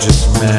raining in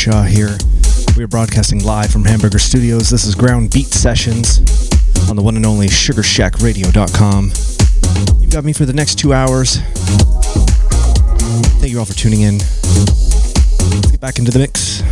Here. We are broadcasting live from Hamburger Studios. This is Ground Beat Sessions on the one and only SugarShackRadio.com. You've got me for the next two hours. Thank you all for tuning in. Let's get back into the mix.